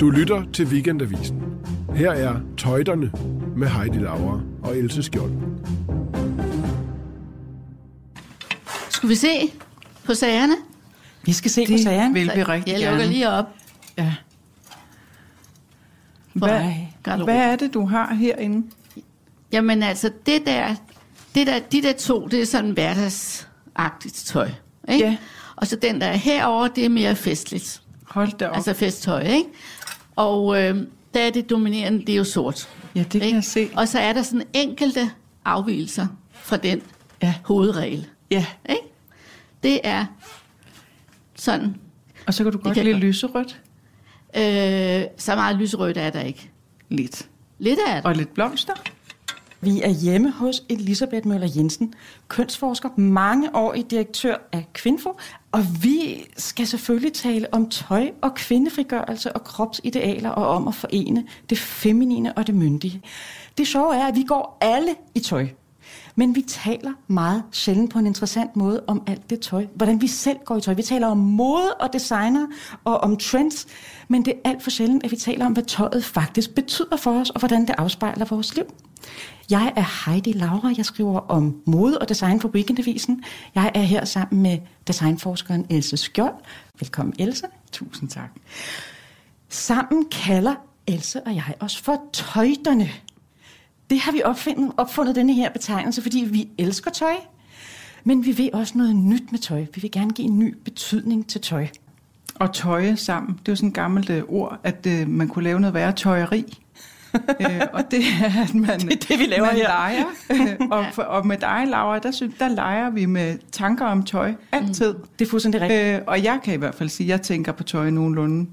Du lytter til Weekendavisen. Her er Tøjterne med Heidi Laura og Else Skjold. Skal vi se på sagerne? Vi skal se på sagerne. vil vi rigtig Jeg gerne. lukker lige op. Ja. Hvad, garderoben. hvad er det, du har herinde? Jamen altså, det der, det der, de der to, det er sådan hverdagsagtigt tøj. Ikke? Ja. Og så den der er herover, det er mere festligt. Hold da op. Altså festtøj, ikke? Og øh, der er det dominerende, det er jo sort. ja, det kan ikke? jeg se. Og så er der sådan enkelte afvielser fra den Ja. hovedregel. Ja, Ikke? Det er sådan, og så kan du godt lide godt. lyserødt. øh, så meget lyserødt er der ikke. Lidt. Lidt er der. Og lidt blomster. Vi er hjemme hos Elisabeth Møller Jensen, kønsforsker, mangeårig direktør af Kvinfo, og vi skal selvfølgelig tale om tøj og kvindefrigørelse og kropsidealer og om at forene det feminine og det myndige. Det sjove er, at vi går alle i tøj. Men vi taler meget sjældent på en interessant måde om alt det tøj. Hvordan vi selv går i tøj. Vi taler om mode og designer og om trends. Men det er alt for sjældent, at vi taler om, hvad tøjet faktisk betyder for os, og hvordan det afspejler vores liv. Jeg er Heidi Laura. Jeg skriver om mode og design for Weekendavisen. Jeg er her sammen med designforskeren Else Skjold. Velkommen, Else. Tusind tak. Sammen kalder Else og jeg os for tøjterne. Det har vi opfundet, opfundet denne her betegnelse, fordi vi elsker tøj. Men vi vil også noget nyt med tøj. Vi vil gerne give en ny betydning til tøj. Og tøje sammen. Det er jo sådan et gammelt øh, ord, at øh, man kunne lave noget værre tøjeri øh, og det er, at man, Det er det, vi laver man her. leger. Øh, og, for, og med dig, Laura, der, synes, der leger vi med tanker om tøj. Altid. Det er fuldstændig rigtigt. Øh, og jeg kan i hvert fald sige, at jeg tænker på tøj nogenlunde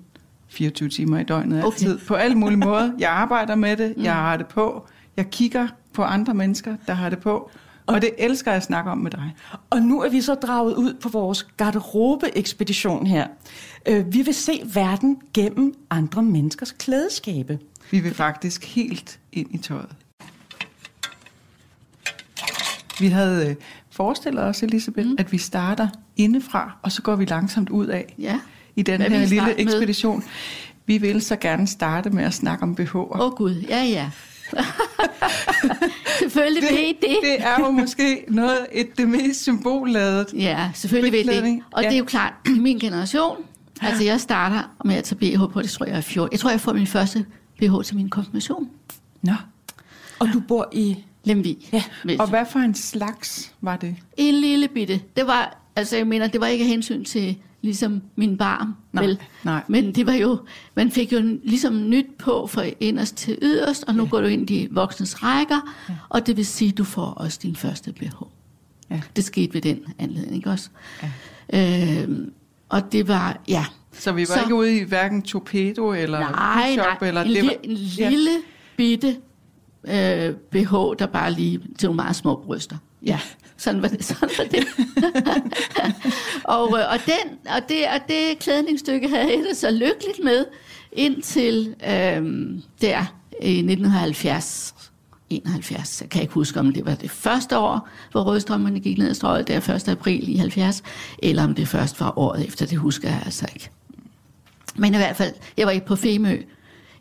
24 timer i døgnet Okay. altid. På alle mulige måder. Jeg arbejder med det, jeg har det på. Jeg kigger på andre mennesker, der har det på. Og det elsker jeg at snakke om med dig. Og nu er vi så draget ud på vores garderobe-ekspedition her. Øh, Vi vil se verden gennem andre menneskers klædeskabe. Vi vil faktisk helt ind i tøjet. Vi havde øh, forestillet os, Elisabeth, mm. at vi starter indefra, og så går vi langsomt ud af Ja. i den Hvad her lille starte med? ekspedition. Vi vil så gerne starte med at snakke om BH'er. Åh oh, Gud, ja ja. selvfølgelig vil I det. det er jo måske noget et, det mest symbolladet. Ja, selvfølgelig I det. Og ja. det er jo klart, i min generation, altså jeg starter med at tage BH på, det tror jeg er 14. Jeg tror, jeg får min første BH til min konfirmation. Nå. Og du bor i... Lemvig. Ja, Vest. Og hvad for en slags var det? En lille bitte. Det var, altså jeg mener, det var ikke hensyn til ligesom min barm, Nej, vel? nej. Men det var jo, man fik jo ligesom nyt på fra inderst til yderst, og nu ja. går du ind i voksnes rækker, ja. og det vil sige, at du får også din første BH. Ja. Det skete ved den anledning, ikke også? Ja. Øhm, og det var, ja. Så vi var Så- ikke ude i hverken torpedo eller Nej, shop, nej, eller en, det var, en lille bitte øh, BH, der bare lige til nogle meget små bryster. Ja, sådan var det. Sådan var det. og, øh, og, den, og, det, og det klædningsstykke havde jeg det så lykkeligt med indtil øh, der i 1970. 71, jeg kan ikke huske, om det var det første år, hvor rødstrømmerne gik ned ad strøget, der 1. april i 70, eller om det først var året efter, det husker jeg altså ikke. Men i hvert fald, jeg var ikke på Femø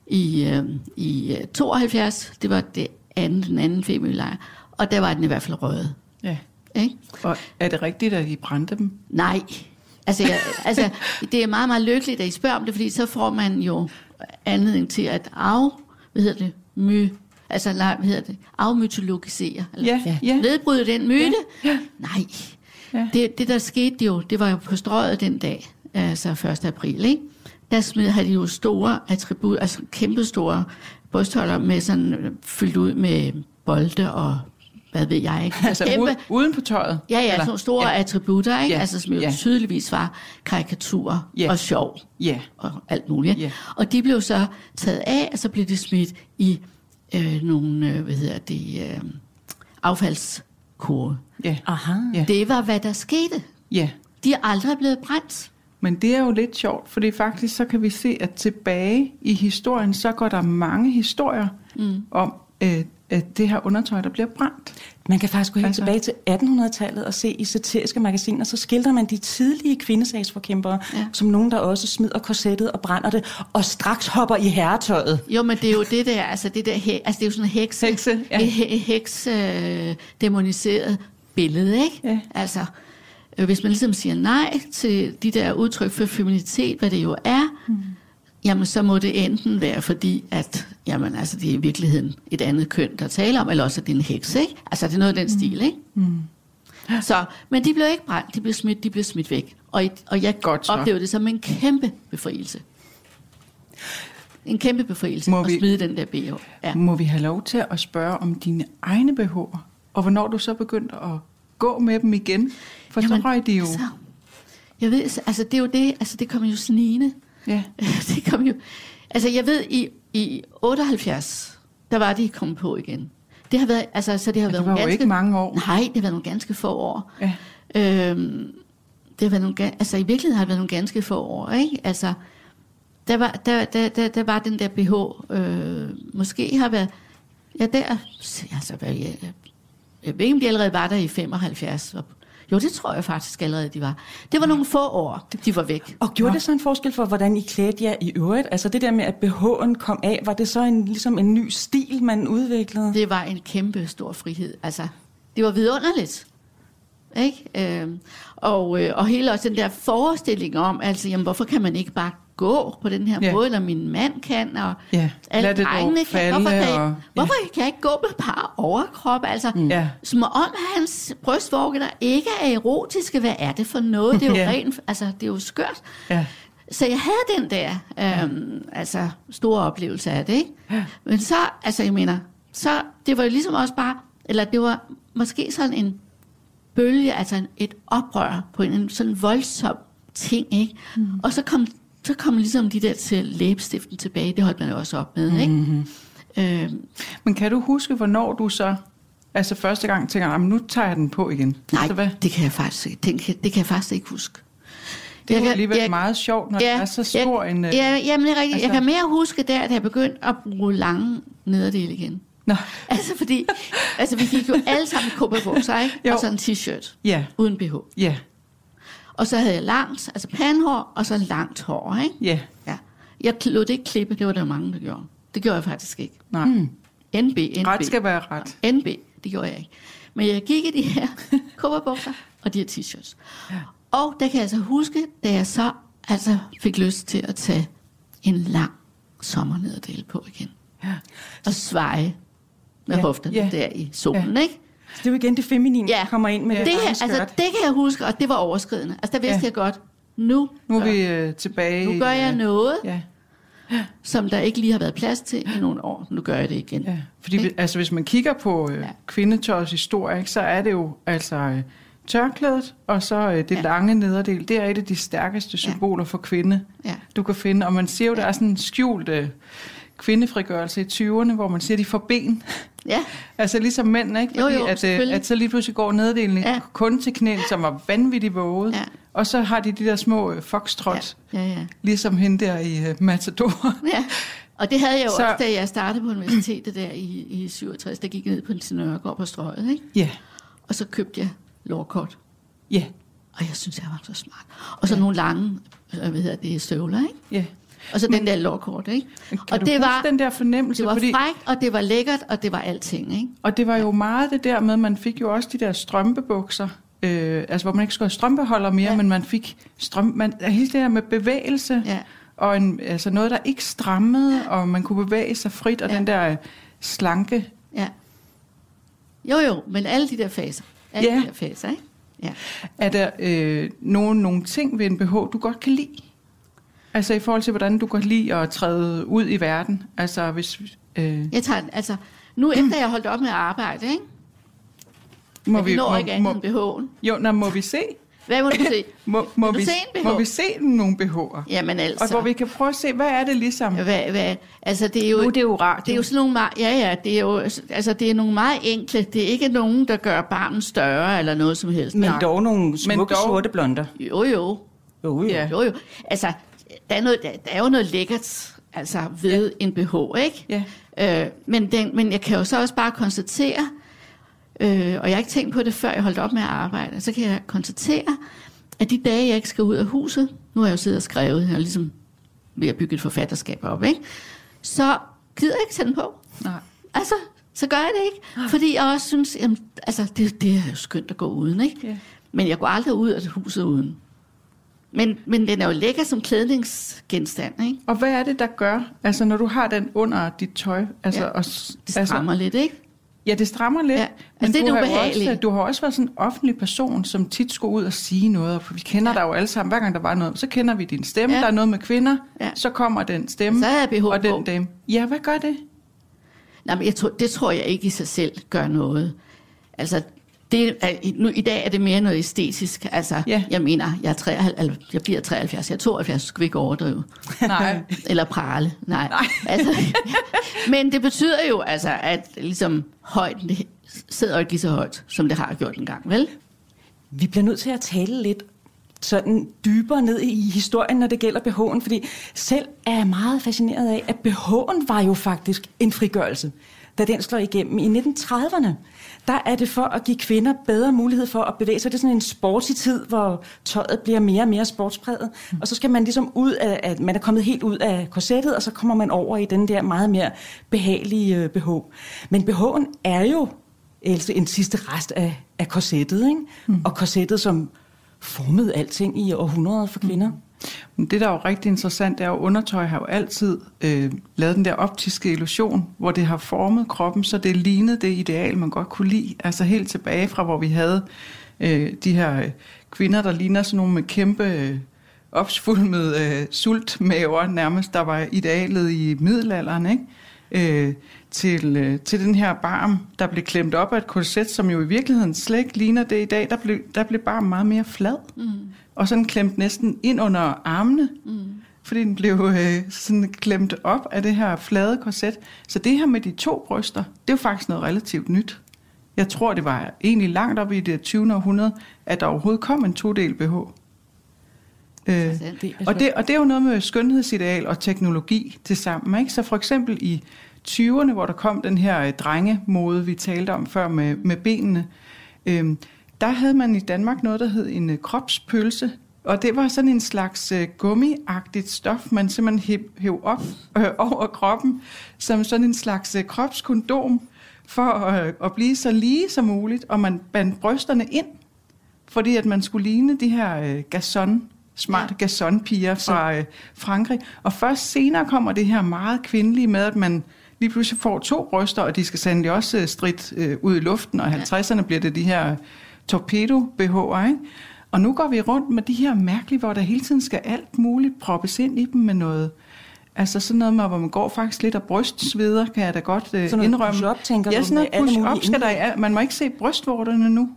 i, øh, i øh, 72. Det var det anden, den anden Femø-lejr. Og der var den i hvert fald røget. ja. Ikke? Og er det rigtigt, at I brændte dem? Nej. Altså, jeg, altså, det er meget, meget lykkeligt, at I spørger om det, fordi så får man jo anledning til at af, hvad hedder det, my, altså, nej, hvad hedder det, afmytologisere. Eller Ja, ja. nedbryde den myte. Ja. Nej. Ja. Det, det, der skete jo, det var jo på strøget den dag, altså 1. april, ikke? Der smed, havde de jo store attribut, altså kæmpe store brystholder med sådan fyldt ud med bolde og hvad ved jeg ikke. Altså Kæmpe, uden, uden på tøjet? Ja, ja, Eller? sådan nogle store ja. attributter, ikke? Ja, Altså, som jo ja. tydeligvis var karikaturer Ja. og sjov Ja. og alt muligt. Ja. Og de blev så taget af, og så blev de smidt i øh, nogle, øh, hvad hedder det, øh, affaldskode. Ja. Aha. Ja. Det var, hvad der skete. ja. De er aldrig blevet brændt. Men det er jo lidt sjovt, fordi faktisk så kan vi se, at tilbage i historien, så går der mange historier mm. om øh, det her undertøj, der bliver brændt. Man kan faktisk gå helt Altså- tilbage til 1800-tallet og se i satiriske magasiner, så skildrer man de tidlige kvindesagsforkæmpere Ja. som nogen, der også smider korsettet og brænder det, og straks hopper i herretøjet. Jo, men det er jo det der, altså det der, he, altså det er jo sådan en hekse, Hekse, ja. et he, heks øh, demoniseret billede, ikke? Ja. Altså, øh, hvis man ligesom siger nej til de der udtryk for feminitet, hvad det jo er, mm. Jamen så må det enten være fordi, at jamen, altså, det er i virkeligheden et andet køn, der taler om, eller også at det er en heks, ikke? Altså det er noget af den stil, ikke? Mm. Så, men de blev ikke brændt, de blev smidt, de blev smidt væk. Og, og jeg Godt så. oplevede det som en kæmpe befrielse. En kæmpe befrielse Må at vi- smide den der BH. Ja. Må vi have lov til at spørge om dine egne BH'er? Og hvornår du så begyndte at gå med dem igen? For Jamen, så røg de jo... Altså, jeg ved, altså det er jo det, altså det kom jo snigende. Ja. det kom jo, altså jeg ved, i, i 78, der var de kommet på igen. Det har været, altså, så det har Ja, været det var nogle jo ganske, ikke mange år. Nej, det har været nogle ganske få år. Ja. Øhm, det har været nogle, altså i virkeligheden har det været nogle ganske få år, ikke? Altså, der var, der, der, der, der var den der BH, øh, måske har været, ja der, altså, jeg, jeg, jeg ved ikke, om de allerede var der i 75. Og- Jo, det tror jeg faktisk allerede, de var. Det var nogle få år, de var væk. Og gjorde det så en forskel for, hvordan I klædte jer i øvrigt? Altså det der med, at BH'en kom af, var det så en, ligesom en ny stil, man udviklede? Det var en kæmpe stor frihed. Altså, det var vidunderligt. Ikke? Øhm, og, øh, og hele også den der forestilling om, altså, jamen, hvorfor kan man ikke bare gå på den her Ja. måde, eller min mand kan, og Ja, alle lad drengene kan. falde, Hvorfor, kan jeg, og- hvorfor kan jeg ikke gå med bare overkrop? Altså, mm. Ja. som om hans brystvorke, der ikke er erotiske, hvad er det for noget? Det er jo Ja. rent, altså, det er jo skørt. Ja. Så jeg havde den der øhm, altså, store oplevelse af det, ikke? Ja. Men så, altså jeg mener, så det var jo ligesom også bare, eller det var måske sådan en bølge, altså en, et oprør på en, en sådan voldsom ting, ikke? Mm. Og så kom, så kom ligesom de der til læbestiften tilbage, det holdt man jo også op med, ikke? Mm-hmm. Øhm, Men kan du huske, hvornår du så, altså første gang tænker, "Jamen, nu tager jeg den på igen? nej, altså, hvad? det kan jeg faktisk ikke, det kan, det kan jeg faktisk ikke huske. Det er Jeg jo alligevel jeg- meget sjovt, når ja, det er så stor jeg, en... øh, Ja, jamen det er rigtigt. altså- Jeg kan mere huske der, da jeg begyndte at bruge lange nederdele igen. Nå, Altså fordi, altså vi gik jo alle sammen i kobberbukser, ikke? Jo. Og så en t-shirt ja, uden BH. ja, Og så havde jeg langt, altså pandehår, og så langt hår, ikke? ja, Ja. Jeg lod det ikke klippe, det var der mange, der gjorde. Det gjorde jeg faktisk ikke. nej. NB, NB. Ret skal være ret. NB, det gjorde jeg ikke. Men jeg gik i de her kobberbukser og de her t-shirts. Og der kan jeg altså huske, da jeg så altså fik lyst til at tage en lang sommernederdel på igen. Ja. Og sveje med Ja, hofterne ja. der i solen, ikke? Så det er jo igen det feminine, Ja. der kommer ind med Det, det, her, altså, det kan jeg huske, og det var overskridende. Altså, der vidste Ja. jeg godt, nu, Nu er vi øh, tilbage... nu gør jeg noget, Ja, som der ikke lige har været plads til i nogle år. Nu gør jeg det igen. ja. Fordi vi- altså, hvis man kigger på øh, Ja. historie, ikke, så er det jo altså øh, tørklædet, og så øh, det Ja. lange nederdel. Det er et af de stærkeste symboler for kvinde, Ja. du kan finde. Og man siger jo, der er sådan en skjult øh, kvindefrigørelse i 20'erne, hvor man siger, de får ben. Ja. Altså ligesom mænd, ikke? Jo, Fordi jo, at, øh, at så lige pludselig går neddelen Ja. kun til knæen, som var vanvittigt våget. Ja. Og så har de de der små øh, foxtrot, Ja, ja, ja. ligesom hende der i uh, Matador. ja. Og det havde jeg jo Så- så... også, da jeg startede på universitetet der i, i 67. Der gik jeg ned på en Nørregård på strøget, ikke? Ja, Og så købte jeg lårkort. ja, Og jeg synes, jeg var så smart. Og så ja. nogle lange, øh, hvad hedder det, støvler, ikke? ja. Og så den der lårkort, ikke? Og det var, den der fornemmelse? det var fordi, frækt, og det var lækkert, og det var alting, ikke? og det var jo meget det der med, man fik jo også de der strømpebukser, øh, altså hvor man ikke skulle have strømpeholder mere, Ja. ja. men man fik strøm, man, hele det der med bevægelse, Ja. og en, altså noget, der ikke strammede, og man kunne bevæge sig frit, og Ja. den der øh, slanke Ja. Jo, jo, men alle de der faser. Alle Ja. de der faser, ikke? Ja. Er der øh, nogle, nogle ting ved en BH, du godt kan lide? Altså i forhold til, hvordan du godt lide at træde ud i verden? Altså hvis... Øh, Jeg tager, altså, nu efter jeg holdt op med at arbejde, ikke? må jeg når ikke andet må, end BH'en. jo, nå, må vi se? Hvad må du se? Må, må, Vil du vi, se en BH? må vi se nogle BH'er? Jamen altså. Og hvor vi kan prøve at se, hvad er det ligesom? Hvad, hvad, altså det er jo, Nu er det jo rart. det er jo sådan nogle meget, ja ja, det er jo, altså det er nogle meget enkle, det er ikke nogen, der gør barnet større eller noget som helst. Men Nej. dog nogle smukke dog- sorte blonder. Jo jo, Jo, jo. Ja. jo jo, altså der er, noget, der, der er jo noget lækkert altså ved ja. en BH, ikke? Ja. Øh, men, den, men jeg kan jo så også bare konstatere, øh, og jeg har ikke tænkt på det, før jeg holdt op med at arbejde, så kan jeg konstatere, at de dage, jeg ikke skal ud af huset, nu har jeg jo siddet og skrevet, jeg er ligesom ved at bygge et forfatterskab op, ikke? så gider jeg ikke sætte den på. Nej. Altså, så gør jeg det ikke. Fordi jeg også synes, jamen, altså, det, det er jo skønt at gå uden, ikke? Ja. Men jeg går aldrig ud af huset uden. Men, men den er jo lækker som klædningsgenstand, ikke? Og hvad er det, der gør, altså når du har den under dit tøj? Altså, Ja, og, Det strammer altså, lidt, ikke? Ja, det strammer lidt. Ja, altså, det er du har også, du har også været sådan en offentlig person, som tit skulle ud og sige noget. For vi kender Ja. dig jo alle sammen. Hver gang der var noget, så kender vi din stemme. Ja. Der er noget med kvinder. Ja. Så kommer den stemme. Så har jeg BH og den dame. Ja, hvad gør det? Nej, men jeg tror, det tror jeg ikke i sig selv gør noget. Altså, det er, nu, i dag er det mere noget æstetisk. Altså, Ja. jeg mener, jeg, er 73, eller, jeg bliver 73, jeg er 72, skal vi ikke overdrive. Nej. Eller prale, nej. nej. Altså, men det betyder jo, altså, at ligesom højden det sidder ikke lige så højt, som det har gjort engang, vel? Vi bliver nødt til at tale lidt sådan dybere ned i historien, når det gælder BH'en, fordi selv er jeg meget fascineret af, at BH'en var jo faktisk en frigørelse, da den slår igennem i 1930'erne. Der er det for at give kvinder bedre mulighed for at bevæge sig. Det er sådan en sportsig tid, hvor tøjet bliver mere og mere sportspræget. Og så skal man ligesom ud af, at man er kommet helt ud af korsettet, og så kommer man over i den der meget mere behagelige øh, BH. Men BH'en er jo Else, en sidste rest af, af korsettet, ikke? Mm. Og korsettet, som formede alting i århundreder for kvinder. Men det, der er jo rigtig interessant, det er jo, at undertøj har jo altid øh, lavet den der optiske illusion, hvor det har formet kroppen, så det lignede det ideal, man godt kunne lide. Altså helt tilbage fra, hvor vi havde øh, de her øh, kvinder, der ligner sådan nogle med kæmpe øh, opsvulmede øh, sultmaver, nærmest, der var idealet i middelalderen, ikke? Øh, til, øh, til den her barm, der blev klemt op af et korset, som jo i virkeligheden slet ikke ligner det i dag. Der blev, der blev barmen meget mere flad, mm. og sådan klemt næsten ind under armene, mm. fordi den blev øh, sådan klemt op af det her flade korset. Så det her med de to bryster, det er jo faktisk noget relativt nyt. Jeg tror, det var egentlig langt op i det 20. århundrede, at der overhovedet kom en todel BH. Øh, og, det, og det er jo noget med skønhedsideal og teknologi til sammen. Ikke? Så for eksempel i 20'erne, hvor der kom den her øh, drengemode, vi talte om før med, med benene, øh, der havde man i Danmark noget, der hed en øh, kropspølse. Og det var sådan en slags øh, gummiagtigt stof, man simpelthen hæv, hæv op øh, over kroppen, som sådan en slags øh, kropskondom, for øh, at blive så lige som muligt, og man bandt brysterne ind, fordi at man skulle ligne de her øh, Gasson, smarte ja. Gasson-piger fra øh, Frankrig. Og først senere kommer det her meget kvindelige med, at man lige pludselig får to bryster, og de skal sandelig også øh, stridt øh, ud i luften, og i 50'erne bliver det de her torpedo-BH'er, ikke? Og nu går vi rundt med de her mærkelige, hvor der hele tiden skal alt muligt proppes ind i dem med noget, altså sådan noget med, hvor man går faktisk lidt af brystsveder, kan jeg da godt øh, Sådan indrømme. push-up, tænker ja, sådan noget push-up skal der, man må ikke se brystvorterne nu.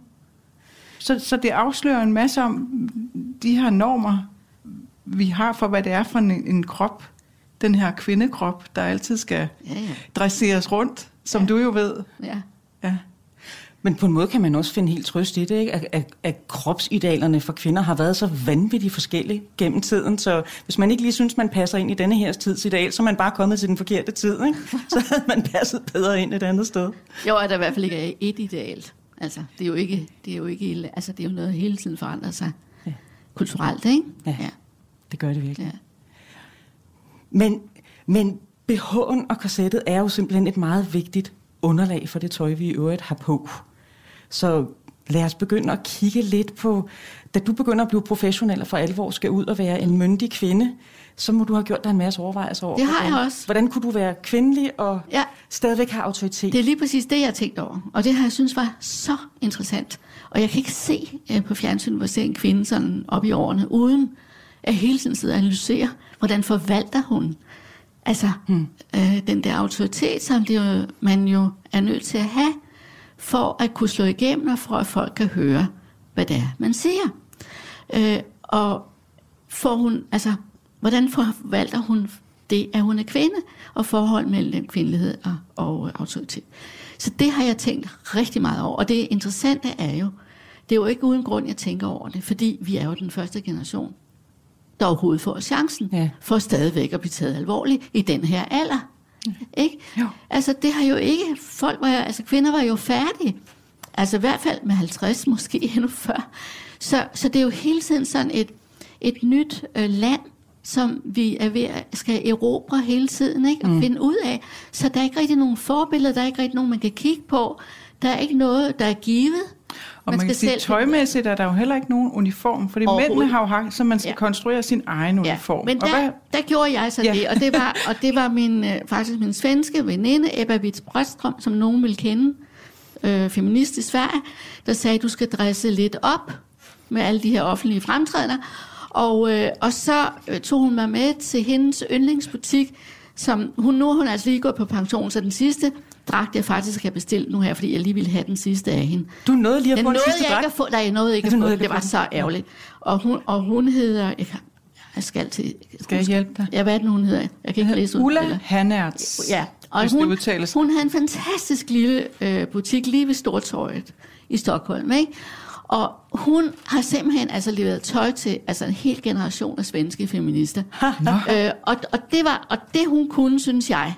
Så, så det afslører en masse om de her normer, vi har for, hvad det er for en, en krop, den her kvindekrop, der altid skal Ja, ja. dresseres rundt, som Ja. du jo ved. ja. Ja. Men på en måde kan man også finde helt trøst i det, ikke? At, at, at kropsidealerne for kvinder har været så vanvittigt forskellige gennem tiden, så hvis man ikke lige synes, man passer ind i denne her tids ideal, så er man bare kommet til den forkerte tid, ikke? så havde man passet bedre ind et andet sted. Jo, at der i hvert fald ikke er et idealt. Altså, det er jo ikke, det er jo ikke, altså, det er jo noget, der hele tiden forandrer sig. Ja. Kulturelt, ikke? Ja. ja. Det gør det virkelig. ja. Men, men BH'en og korsettet er jo simpelthen et meget vigtigt underlag for det tøj, vi i øvrigt har på. Så lad os begynde at kigge lidt på, da du begynder at blive professionel og for alvor skal ud og være en myndig kvinde, så må du have gjort dig en masse overvejelser over. Det har hvordan, jeg også. Hvordan kunne du være kvindelig og Ja. stadigvæk have autoritet? Det er lige præcis det, jeg har tænkt over. Og det har jeg synes var så interessant. Og jeg kan ikke se øh, på fjernsynet, hvor ser en kvinde sådan op i årene, uden at hele tiden sidde og analysere, hvordan forvalter hun altså hmm. øh, den der autoritet, som det jo, man jo er nødt til at have, for at kunne slå igennem, og for at folk kan høre, hvad det er, man siger. Øh, og får hun, altså, hvordan forvalter hun det, at hun er kvinde, og forhold mellem kvindelighed og, og autoritet. Så det har jeg tænkt rigtig meget over. Og det interessante er jo, det er jo ikke uden grund, jeg tænker over det, fordi vi er jo den første generation, der overhovedet får chancen Ja. for stadigvæk at blive taget alvorligt i den her alder. Ikke? Jo. Altså det har jo ikke, folk var, altså kvinder var jo færdige. Altså i hvert fald med 50, måske endnu før. Så, så det er jo hele tiden sådan et, et nyt øh, land, som vi er ved at skal erobre hele tiden, ikke? Og mm. finde ud af. Så der er ikke rigtig nogen forbilleder, der er ikke rigtig nogen, man kan kigge på. Der er ikke noget, der er givet. Og man, man kan sige, tøjmæssigt er der jo heller ikke nogen uniform, fordi mændene har jo haft, så man skal Ja. ja. konstruere sin egen uniform. Men og der, hvad, der gjorde jeg så Ja. det, og det var, og det var min, øh, faktisk min svenske veninde, Ebba Witt Brøstrøm, som nogen vil kende, øh, feminist i Sverige, der sagde, at du skal dresse lidt op med alle de her offentlige fremtrædener. Og, øh, og så øh, tog hun mig med til hendes yndlingsbutik, som hun nu er hun altså lige gået på pension, så den sidste dragt, jeg faktisk har bestilt nu her, fordi jeg lige ville have den sidste af hende. Du nåede lige at få den sidste jeg ikke dragt. at få, nej, jeg nåede ikke Altså, at få den. ikke Det var så ærgerligt. Og hun, og hun hedder, jeg, kan, jeg skal til, Skal jeg hjælpe dig? Ja, hvad er det nu, hun hedder? Jeg kan ikke læse ud. Ulla Hannertz, Ja, og hvis hun, hun havde en fantastisk lille øh, butik lige ved Stortorget i Stockholm, ikke? Og hun har simpelthen altså leveret tøj til altså en hel generation af svenske feminister. øh, og, og, det var, og det hun kunne, synes jeg,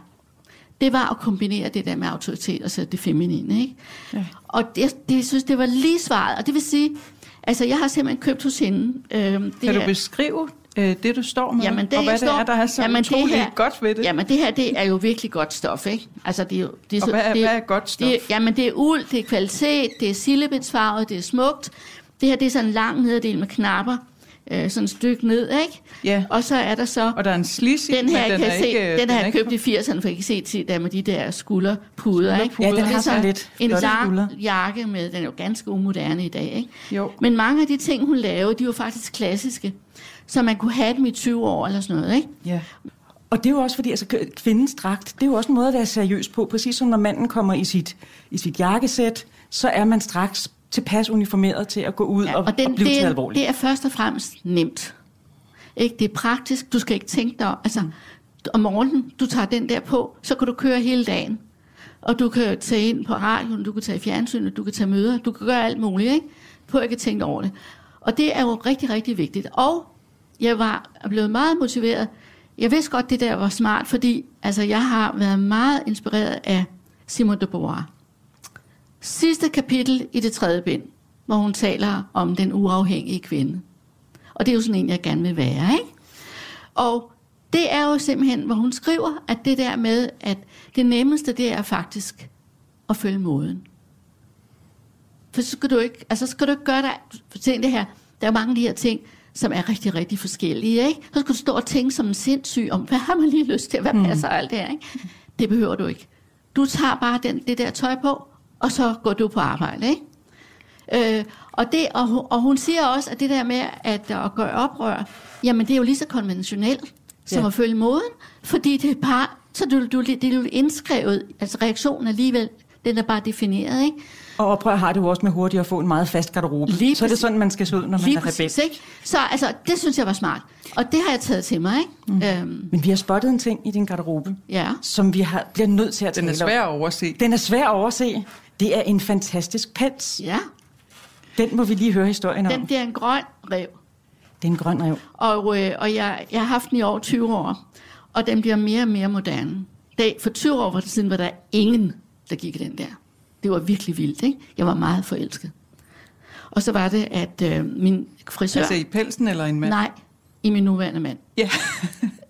det var at kombinere det der med autoritet og så det feminine. Ikke? Ja. Og det, det, jeg synes, det var lige svaret. Og det vil sige, altså jeg har simpelthen købt hos hende. Øh, det Kan du her- beskrive øh, det, du står med, Jamen, det, og hvad jeg det står, er, der er så jamen, utroligt det her, godt ved det? Jamen, det her, det er jo virkelig godt stof, ikke? Altså, det er jo... Det er og hvad er, det, hvad er godt stof? Det, jamen, det er uld, det er kvalitet, det er sillebitsfarvet, det er smukt. Det her, det er sådan en lang nederdel med knapper, øh, sådan et stykke ned, ikke? Ja. Og så er der så... og der er en slis i, Den her, den den kan se, ikke... den har er jeg ikke købt i 80'erne, for jeg kan se til der med de der skulderpuder, ikke? Ja, den har sådan lidt en lang jakke med, den er jo ganske umoderne i dag, ikke? Jo. Men mange af de ting, hun lavede, de var faktisk klassiske. Så man kunne have dem i 20 år eller sådan noget, ikke? Ja. Og det er jo også fordi, altså kvindens dragt, det er jo også en måde at være seriøs på. Præcis som når manden kommer i sit, i sit jakkesæt, så er man straks tilpas uniformeret til at gå ud ja, og, og, den, og blive det, er, alvorligt. det er først og fremmest nemt. Ikke? Det er praktisk. Du skal ikke tænke dig. Altså, om morgenen, du tager den der på, så kan du køre hele dagen. Og du kan tage ind på radioen, du kan tage i fjernsynet, du kan tage møder, du kan gøre alt muligt, ikke? På at tænke over det. Og det er jo rigtig, rigtig vigtigt. Og jeg var blevet meget motiveret. Jeg vidste godt, det der var smart, fordi altså, jeg har været meget inspireret af Simone de Beauvoir. Sidste kapitel i det tredje bind, hvor hun taler om den uafhængige kvinde. Og det er jo sådan en, jeg gerne vil være, ikke? Og det er jo simpelthen, hvor hun skriver, at det der med, at det nemmeste, det er faktisk at følge moden. For så skal du ikke, altså så skal du ikke gøre dig, for tænk det her, der er mange af de her ting, som er rigtig, rigtig forskellige, ikke? Så skal du stå og tænke som en sindssyg om, hvad har man lige lyst til, hvad passer alt det her, ikke? Det behøver du ikke. Du tager bare den, det der tøj på, og så går du på arbejde, ikke? Øh, og, det, og, hun, og hun siger også, at det der med at, at gøre oprør, jamen det er jo lige så konventionelt, som Ja. at følge moden, fordi det er bare, så du, du, det er jo indskrevet, altså reaktionen alligevel, den er bare defineret, ikke? Og oprør har det jo også med hurtigt at få en meget fast garderobe. Lige så er det sådan, man skal se ud, når man Lige er rebel. præcis, ikke? Så altså, det synes jeg var smart. Og det har jeg taget til mig, ikke? Mm. Øhm, Men vi har spottet en ting i din garderobe, ja. som vi har, bliver nødt til at Den er tale om. svær at overse. Den er svær at overse. Det er en fantastisk pels. Ja, Den må vi lige høre historien om. den der er en grøn rev. Det er en grøn rev. Og, øh, og jeg, jeg har haft den i over 20 år, og den bliver mere og mere moderne. Det, for 20 år var det siden, var der ingen, der gik i den der. Det var virkelig vildt, ikke? Jeg var meget forelsket. Og så var det, at øh, min frisør... Altså i pelsen eller en mand? Nej, i min nuværende mand. Ja.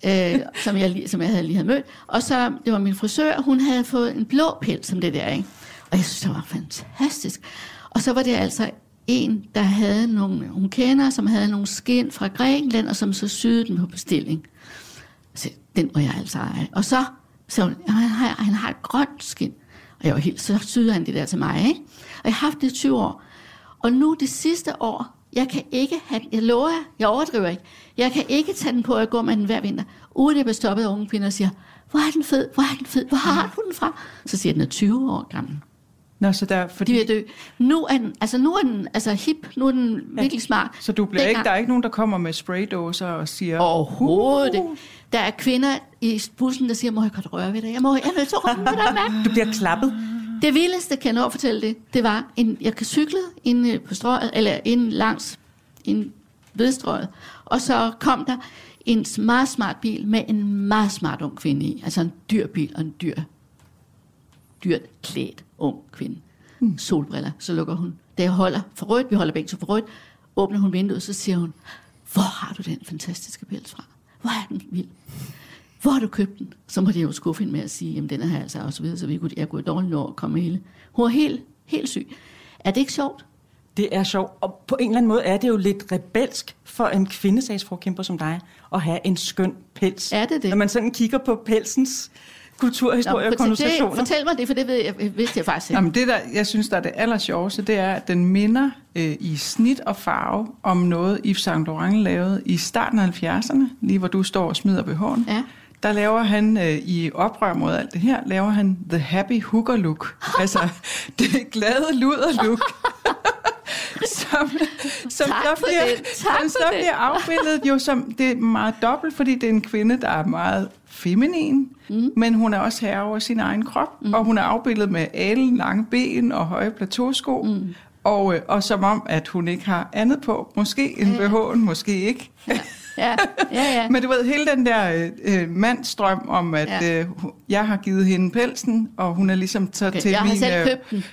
øh, som, jeg, som jeg havde lige havde mødt. Og så, det var min frisør, hun havde fået en blå pels som det der, ikke? Og jeg synes, det var fantastisk. Og så var det altså en, der havde nogle, hun kender, som havde nogle skin fra Grækenland, og som så syede den på bestilling. Så den må jeg altså eje. Og så, så hun, han har, han har et grønt skin. Og jeg var helt, så syede han det der til mig, ikke? Og jeg har haft det i 20 år. Og nu det sidste år, jeg kan ikke have, jeg lover jer, jeg overdriver ikke, jeg kan ikke tage den på, at jeg går med den hver vinter, uden at jeg bliver stoppet af unge kvinder og siger, hvor er den fed, hvor er den fed, hvor har du den fra? Så siger jeg, den er 20 år gammel. Nå, så der, fordi, De vil dø. Nu er den, altså nu er den altså hip, nu er den virkelig smart. så du bliver ikke, der er ikke nogen, der kommer med spraydåser og siger... Overhovedet ikke. Der er kvinder i bussen, der siger, må jeg godt røre ved dig? Jeg må, jeg nødt til at røre ved dig, mand. Du bliver klappet. Det vildeste, kan jeg nå at fortælle det, det var, en, jeg kan cykle ind øh, på strøget, eller ind langs, ind vedstrøget. Og så kom der en meget smart bil med en meget smart ung kvinde i. Altså en dyr bil og en dyr, dyrt klædt ung kvinde. Mm. Solbriller. Så lukker hun. Da jeg holder for rødt, vi holder begge to for rødt, åbner hun vinduet, så siger hun, hvor har du den fantastiske pels fra? Hvor er den vild? Hvor har du købt den? Så måtte jeg jo skuffe hende med at sige, jamen den er her altså, og så videre, så vi kunne, jeg kunne dårligt nå at komme hele. Hun var helt, helt syg. Er det ikke sjovt? Det er sjovt, og på en eller anden måde er det jo lidt rebelsk for en kvindesagsforkæmper som dig at have en skøn pels. Er det det? Når man sådan kigger på pelsens kulturhistorie Nå, og konnotationer. Det, fortæl mig det, for det ved jeg, vidste jeg faktisk ikke. Jamen det, der, jeg synes, der er det aller sjoveste, det er, at den minder øh, i snit og farve om noget, Yves Saint Laurent lavede i starten af 70'erne, lige hvor du står og smider BH'en. Ja. Der laver han øh, i oprør mod alt det her, laver han The Happy Hooker Look. altså det glade luder look. som, som Tak så bliver, som så bliver afbildet jo som, det er meget dobbelt, fordi det er en kvinde, der er meget feminin, mm. men hun er også herre over sin egen krop, mm. og hun er afbildet med alen, lange ben og høje plateausko, mm. og, øh, og som om, at hun ikke har andet på. Måske en Ja. BH'en, måske ikke. Ja, ja, ja. Men du ved, hele den der øh, øh, mandsstrøm om, at Ja. ja. øh, jeg har givet hende pelsen, og hun er ligesom taget Okay, til jeg har min selv øh, købt den.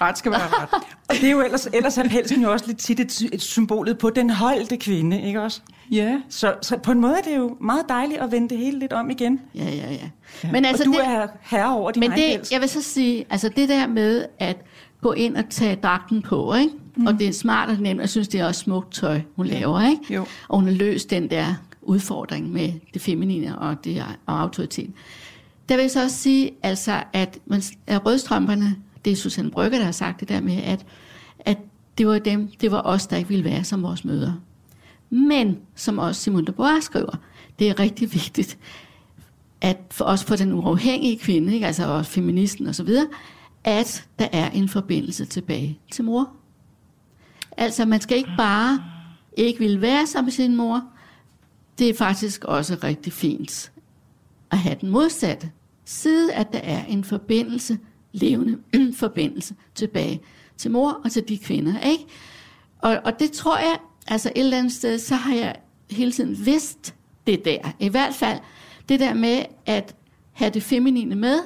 Ret skal være ret. Og det er jo ellers, ellers er pelsen jo også lidt tit et, et symbolet på den holdte kvinde, ikke også? Ja, Så, så på en måde er det jo meget dejligt at vende det hele lidt om igen. Ja, ja, ja. Men altså, og du det, er herre over din men egen det, pels. jeg vil så sige, altså det der med at gå ind og tage dragten på, ikke? Mm. og det er smart og nemt, jeg synes, det er også smukt tøj, hun laver, ikke? Jo. og hun har løst den der udfordring med det feminine og, det, og autoriteten. Der vil jeg så også sige, altså, at, man, rødstrømperne, det er Susanne Brygger, der har sagt det der med, at, at det var dem, det var os, der ikke ville være som vores mødre. Men, som også Simone de Beauvoir skriver, det er rigtig vigtigt, at for os for den uafhængige kvinde, ikke? altså også feministen og så videre, at der er en forbindelse tilbage til mor. Altså man skal ikke bare ikke ville være sammen med sin mor. Det er faktisk også rigtig fint at have den modsatte side, at der er en forbindelse, levende forbindelse tilbage til mor og til de kvinder. Ikke? Og, og det tror jeg, altså et eller andet sted, så har jeg hele tiden vidst det der. I hvert fald det der med at have det feminine med,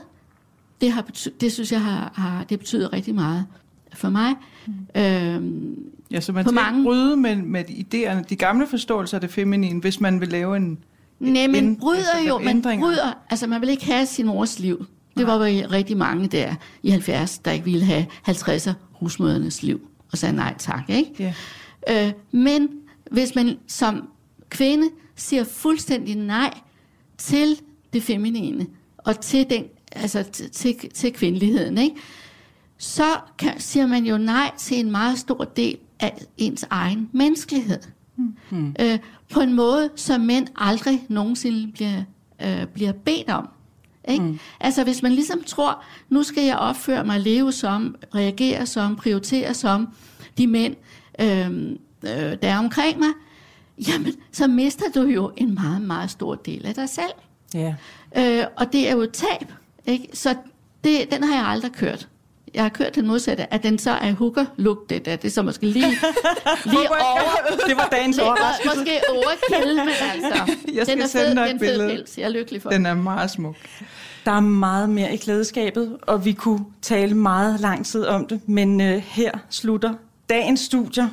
det, har bety- det synes jeg har, har det betyder rigtig meget for mig. Mm. Øhm, ja så man skal mange- ikke bryde med, med idéerne, de gamle forståelser af det feminine, hvis man vil lave en... Nej, men bryder altså, jo, man ændringer. bryder, altså man vil ikke have sin mors liv. Det var jo rigtig mange der i 70, der ikke ville have 50'er husmødernes liv, og sagde nej tak, ikke? Ja. Øh, men hvis man som kvinde siger fuldstændig nej til det feminine, og til, den, altså til, til, til kvindeligheden, ikke? så kan, siger man jo nej til en meget stor del af ens egen menneskelighed. Mm. Øh, på en måde, som mænd aldrig nogensinde bliver, øh, bliver bedt om. Ikke? Mm. Altså hvis man ligesom tror, nu skal jeg opføre mig, leve som, reagere som, prioritere som de mænd, øh, øh, der er omkring mig, jamen så mister du jo en meget, meget stor del af dig selv. Ja. Øh, og det er jo et tab. Ikke? Så det, den har jeg aldrig kørt. Jeg har kørt den modsatte, at den så er hooker look det der. Det er så måske lige, lige over. Det var dagens overraskelse. måske overkill, men altså. Jeg skal den er sende fed, dig det er et billede. pels. Jeg er lykkelig for. Den er meget smuk. Der er meget mere i klædeskabet, og vi kunne tale meget lang tid om det, men øh, her slutter dagens studier.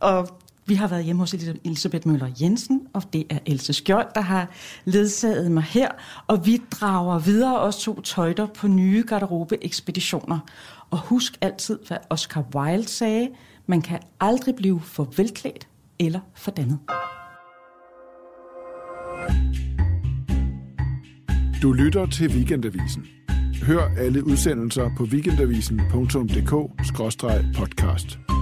Og vi har været hjemme hos Elisabeth Møller Jensen, og det er Else Skjold, der har ledsaget mig her. Og vi drager videre os to tøjter på nye garderobe-ekspeditioner. Og husk altid, hvad Oscar Wilde sagde. Man kan aldrig blive for velklædt eller for dannet. Du lytter til Weekendavisen. Hør alle udsendelser på weekendavisen.dk-podcast.